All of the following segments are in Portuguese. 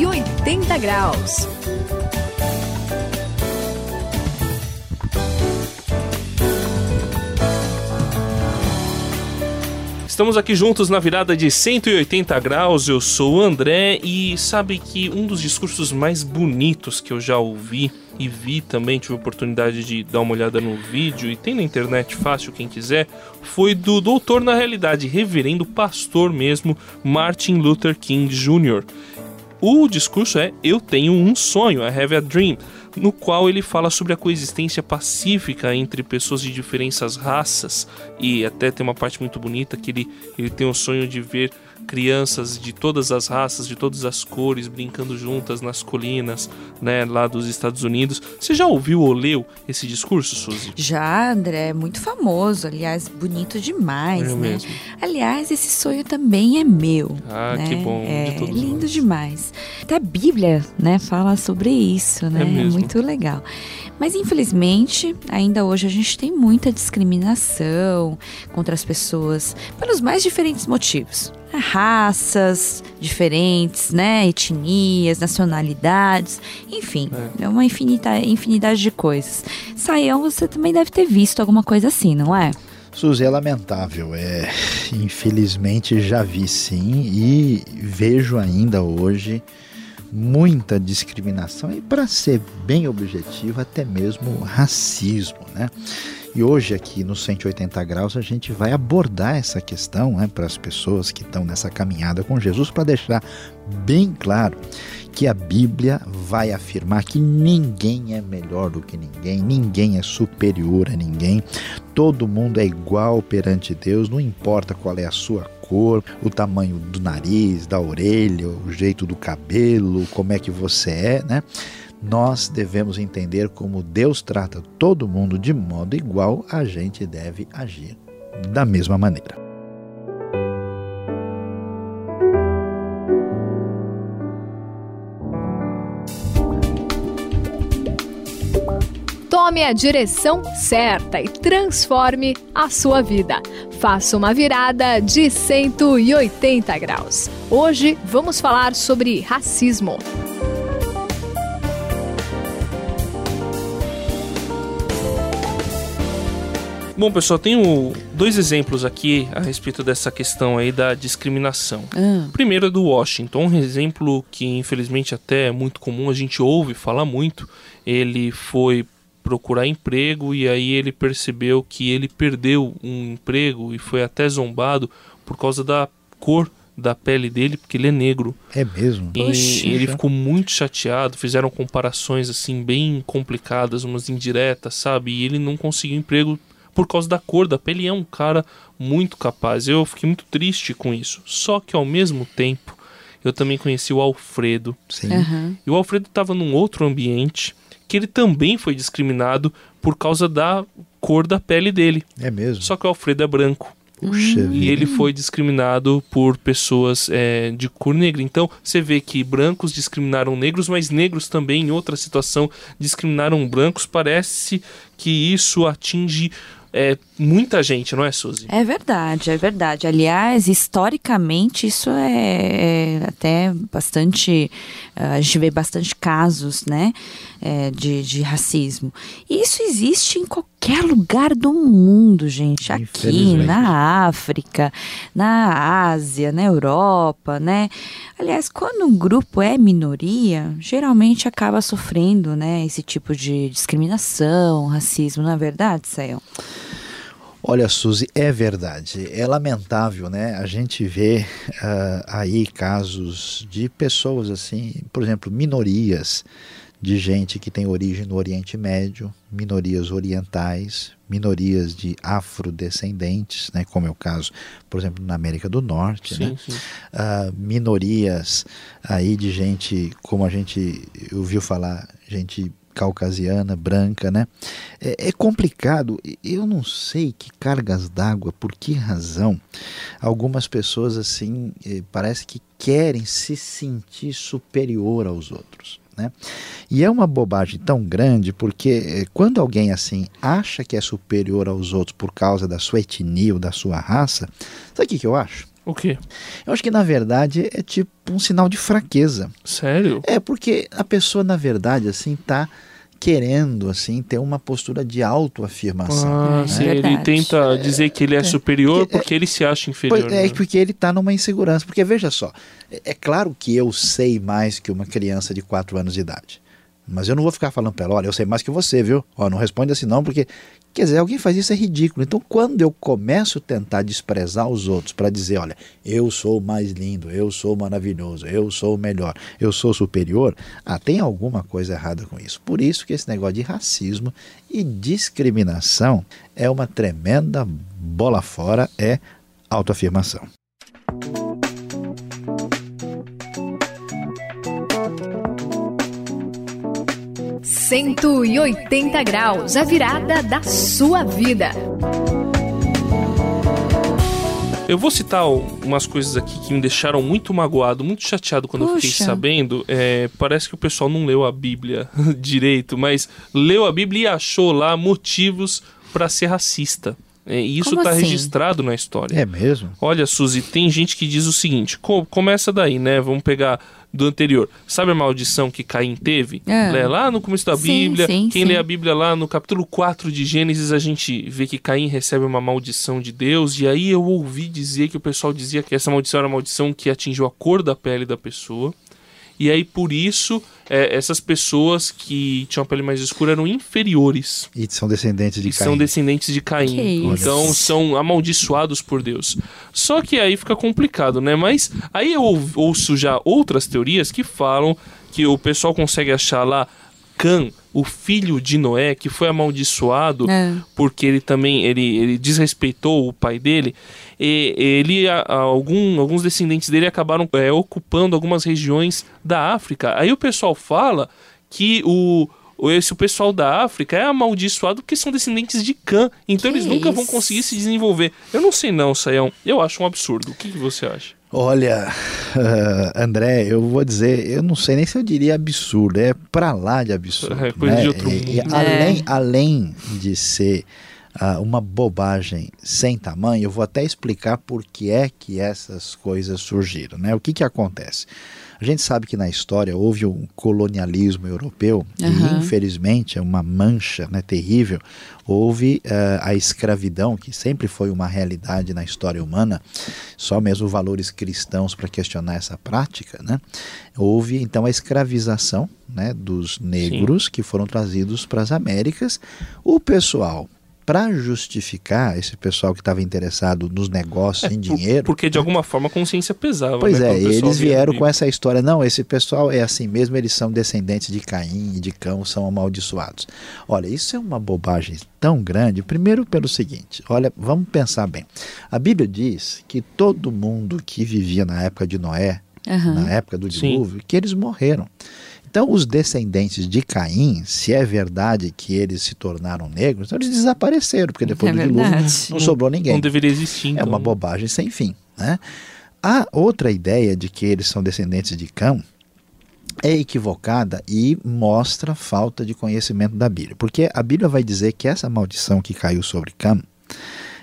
180 graus. Estamos aqui juntos na virada de 180 graus. Eu sou o André e sabe que um dos discursos mais bonitos que eu já ouvi e vi também, tive a oportunidade de dar uma olhada no vídeo e tem na internet fácil quem quiser, foi do doutor na realidade, reverendo pastor mesmo, Martin Luther King Jr. O discurso é Eu tenho um sonho, I have a dream no qual ele fala sobre a coexistência pacífica entre pessoas de diferentes raças e até tem uma parte muito bonita que ele, ele tem o sonho de ver crianças de todas as raças, de todas as cores, brincando juntas nas colinas, né, lá dos Estados Unidos. Você já ouviu ou leu esse discurso, Suzy? Já, André, é muito famoso, aliás, bonito demais, é né? Mesmo. Aliás, esse sonho também é meu. Ah, né? que bom. É de lindo nós. demais. Até a Bíblia, né, fala sobre isso, né? É mesmo. Muito legal. Mas infelizmente, ainda hoje a gente tem muita discriminação contra as pessoas pelos mais diferentes motivos. É, Raças diferentes, né? Etnias, nacionalidades, enfim, é, uma infinita, infinidade de coisas. Saião, você também deve ter visto alguma coisa assim, não é? Suzy, é lamentável. É, infelizmente já vi sim e vejo ainda hoje muita discriminação e, para ser bem objetivo, até mesmo racismo, né? E hoje aqui no 180 graus a gente vai abordar essa questão né, para as pessoas que estão nessa caminhada com Jesus para deixar bem claro que a Bíblia vai afirmar que ninguém é melhor do que ninguém, ninguém é superior a ninguém, todo mundo é igual perante Deus, não importa qual é a sua cor, o tamanho do nariz, da orelha, o jeito do cabelo, como é que você é, né? Nós devemos entender como Deus trata todo mundo de modo igual, a gente deve agir da mesma maneira. Tome a direção certa e transforme a sua vida. Faça uma virada de 180 graus. Hoje vamos falar sobre racismo. Bom, pessoal, tenho dois exemplos aqui a respeito dessa questão aí da discriminação. Ah. O primeiro é do Washington, um exemplo que infelizmente até é muito comum, a gente ouve falar muito. Ele foi procurar emprego e aí ele percebeu que ele perdeu um emprego e foi até zombado por causa da cor da pele dele, porque ele é negro. É mesmo? E Oxi. ele ficou muito chateado, fizeram comparações assim bem complicadas, umas indiretas, sabe? E ele não conseguiu emprego por causa da cor da pele. E é um cara muito capaz. Eu fiquei muito triste com isso. Só que ao mesmo tempo, eu também conheci o Alfredo. Sim. Aham. E o Alfredo estava num outro ambiente que ele também foi discriminado por causa da cor da pele dele. É mesmo? Só que o Alfredo é branco. Puxa E vida. ele foi discriminado por pessoas é, de cor negra. Então você vê que brancos discriminaram negros, mas negros também, em outra situação, discriminaram brancos. Parece que isso atinge é, muita gente, não é, Suzy? É verdade, é verdade. Aliás, historicamente, isso é, é até bastante. A gente vê bastante casos, né, é, de, de racismo. E isso existe em qualquer lugar do mundo, gente. Aqui, na África, na Ásia, na Europa, né? Aliás, quando um grupo é minoria, geralmente acaba sofrendo, né, esse tipo de discriminação, racismo, não é verdade, Sayão? Olha, Suzy, é verdade. É lamentável, né? A gente vê ah, aí casos de pessoas assim, por exemplo, minorias de gente que tem origem no Oriente Médio, minorias orientais, minorias de afrodescendentes, né? Como é o caso, por exemplo, na América do Norte, né? Sim, sim. ah, minorias aí de gente, como a gente ouviu falar, gente caucasiana, branca, né? É, é complicado. Eu não sei que cargas d'água, por que razão algumas pessoas assim eh, parece que querem se sentir superior aos outros. Né? E é uma bobagem tão grande porque eh, quando alguém assim acha que é superior aos outros por causa da sua etnia ou da sua raça, sabe o que, que eu acho? O quê? Eu acho que na verdade é tipo um sinal de fraqueza. Sério? É porque a pessoa na verdade assim tá querendo assim ter uma postura de autoafirmação. Ah, É sim, ele tenta dizer que ele é, superior Porque- porque ele se acha inferior. Pois é, né? porque ele está numa insegurança. Porque veja só, é- é claro que eu sei mais que uma criança de 4 anos de idade. Mas eu não vou ficar falando para ela, olha, eu sei mais que você, viu? Ó, não responde assim não, porque, quer dizer, alguém faz isso é ridículo. Então, quando eu começo a tentar desprezar os outros para dizer, olha, eu sou mais lindo, eu sou maravilhoso, eu sou o melhor, eu sou superior, ah, tem alguma coisa errada com isso. Por isso que esse negócio de racismo e discriminação é uma tremenda bola fora, é autoafirmação. 180 graus, a virada da sua vida. Eu vou citar umas coisas aqui que me deixaram muito magoado, muito chateado quando eu fiquei Puxa. sabendo. É, parece que o pessoal não leu a Bíblia direito, mas leu a Bíblia e achou lá motivos para ser racista. É, e isso está assim? registrado na história. É mesmo? Olha, Suzy, tem gente que diz o seguinte: co- começa daí, né? Vamos pegar do anterior. Sabe a maldição que Caim teve? É. Lá no começo da Sim, Bíblia. sim, Quem sim. lê a Bíblia lá no capítulo 4 de Gênesis, a gente vê que Caim recebe uma maldição de Deus. E aí eu ouvi dizer que o pessoal dizia que essa maldição era uma maldição que atingiu a cor da pele da pessoa. E aí, por isso, é, essas pessoas que tinham a pele mais escura eram inferiores E são descendentes de e Caim. são descendentes de Caim. Então são amaldiçoados por Deus. Só que aí fica complicado, né? Mas aí eu ou- ouço já outras teorias que falam que o pessoal consegue achar lá Cã, o filho de Noé, que foi amaldiçoado É. porque ele também ele, ele desrespeitou o pai dele. E ele, a- a- algum, alguns descendentes dele acabaram é, ocupando algumas regiões da África. Aí o pessoal fala que o esse o pessoal da África é amaldiçoado porque são descendentes de Cã. Então Que eles nunca vão isso? conseguir se desenvolver. Eu não sei não, Saião. Eu acho um absurdo. O que, que você acha? Olha, ah, André, eu vou dizer, eu não sei nem se eu diria absurdo, é pra lá de absurdo. É coisa né? de outro E- e mundo. além, além de ser ah, uma bobagem sem tamanho, eu vou até explicar por que é que essas coisas surgiram. Né? O que, que acontece? A gente sabe que na história houve um colonialismo europeu e, Aham. infelizmente, é uma mancha né, terrível. Houve eh, a escravidão, que sempre foi uma realidade na história humana, só mesmo valores cristãos para questionar essa prática. Né? Houve, então, a escravização né, dos negros que foram trazidos para as Américas. O pessoal. Para justificar esse pessoal que estava interessado nos negócios em É, Por- dinheiro, porque de alguma forma a consciência pesava. Pois né, é, eles vieram com essa história. Não, esse pessoal é assim mesmo, eles são descendentes de Caim e de Cão, são amaldiçoados. Olha, isso é uma bobagem tão grande. Primeiro, pelo seguinte: olha, vamos pensar bem. A Bíblia diz que todo mundo que vivia na época de Noé, Aham. na época do Sim. dilúvio, que eles morreram. Então, os descendentes de Caim, se é verdade que eles se tornaram negros, então eles desapareceram, porque depois É do dilúvio verdade. não sobrou ninguém. Não deveria existir. É Então. uma bobagem sem fim. Né? A outra ideia de que eles são descendentes de Cão é equivocada e mostra falta de conhecimento da Bíblia. Porque a Bíblia vai dizer que essa maldição que caiu sobre Cam,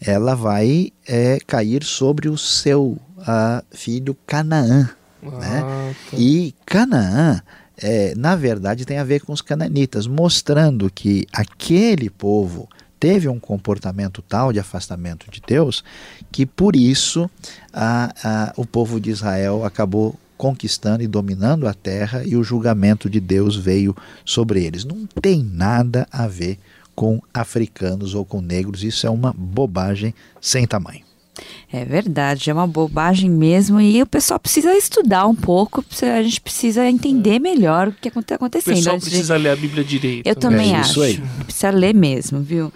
ela vai é, cair sobre o seu ah, filho Canaã. né? Ah, tá. E Canaã, é, na verdade, tem a ver com os cananitas, mostrando que aquele povo teve um comportamento tal de afastamento de Deus que por isso a- a- o povo de Israel acabou conquistando e dominando a terra e o julgamento de Deus veio sobre eles. Não tem nada a ver com africanos ou com negros, isso é uma bobagem sem tamanho. É verdade, é uma bobagem mesmo. E o pessoal precisa estudar um pouco, a gente precisa entender melhor o que está O acontecendo. pessoal antes de- precisa ler a Bíblia direito. Eu né? também É acho. Precisa ler mesmo, viu?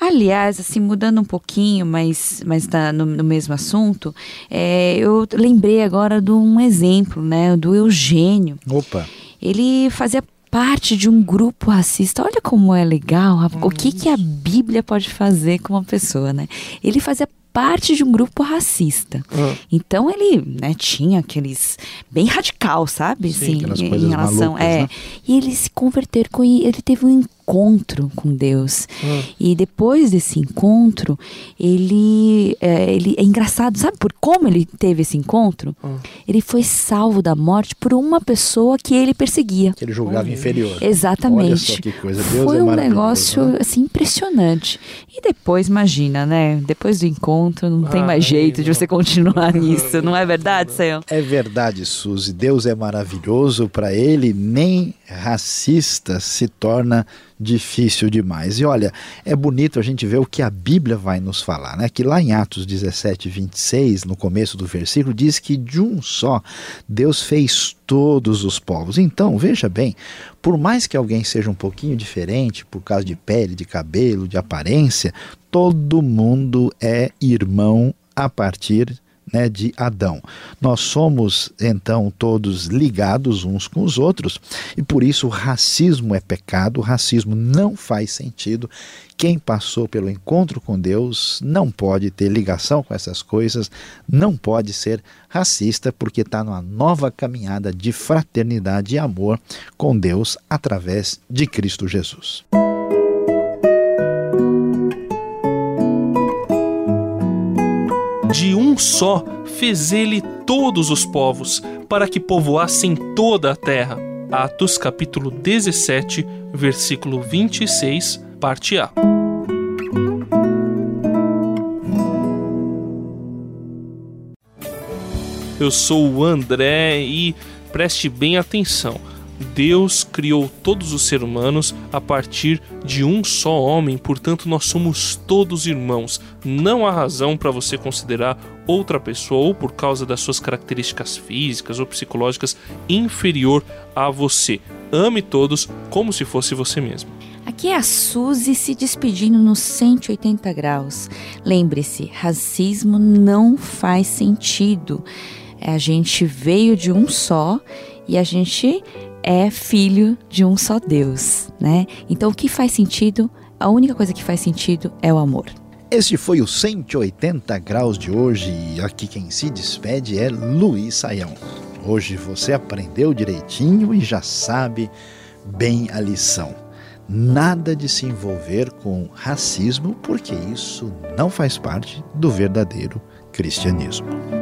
Aliás, assim, mudando um pouquinho, mas, mas tá no, no mesmo assunto, é, eu lembrei agora de um exemplo, né? Do Eugênio. Opa, Ele fazia parte de um grupo racista. Olha como é legal, a- o que, que a Bíblia pode fazer com uma pessoa, né? Ele fazia parte de um grupo racista. Ah, Então ele, né, tinha aqueles bem radical, sabe? Sim, Assim, em relação, malucas, é. né? E ele se converter com ele teve um encontro com Deus. Hum. E depois desse encontro, ele é, ele é engraçado, sabe por como ele teve esse encontro? Hum. Ele foi salvo da morte por uma pessoa que ele perseguia. Que ele julgava hum. inferior. Exatamente. Olha só que coisa. Deus foi é um negócio né? assim impressionante. E depois, imagina, né? Depois do encontro, não tem mais jeito de você continuar nisso, não é verdade, Sayão? É verdade, Suzy. Deus é maravilhoso para ele, nem racista se torna difícil demais. E olha, é bonito a gente ver o que a Bíblia vai nos falar, né? Que lá em Atos 17, 26, no começo do versículo, diz que de um só Deus fez todos os povos. Então, veja bem, por mais que alguém seja um pouquinho diferente, por causa de pele, de cabelo, de aparência, todo mundo é irmão a partir né, de Adão. Nós somos então todos ligados uns com os outros e por isso o racismo é pecado, o racismo não faz sentido. Quem passou pelo encontro com Deus não pode ter ligação com essas coisas, não pode ser racista, porque está numa nova caminhada de fraternidade e amor com Deus através de Cristo Jesus. De um só fez ele todos os povos, para que povoassem toda a terra. Atos capítulo 17, versículo 26, parte A. Eu sou o André e preste bem atenção. Deus criou todos os seres humanos a partir de um só homem, portanto, nós somos todos irmãos. Não há razão para você considerar outra pessoa, ou por causa das suas características físicas ou psicológicas, inferior a você. Ame todos como se fosse você mesmo. Aqui é a Suzy se despedindo nos 180 graus. Lembre-se, racismo não faz sentido. A gente veio de um só e a gente é filho de um só Deus, né? Então o que faz sentido, a única coisa que faz sentido é o amor. Este foi o 180 graus de hoje e aqui quem se despede é Luiz Saião. Hoje você aprendeu direitinho e já sabe bem a lição. Nada de se envolver com racismo, porque isso não faz parte do verdadeiro cristianismo.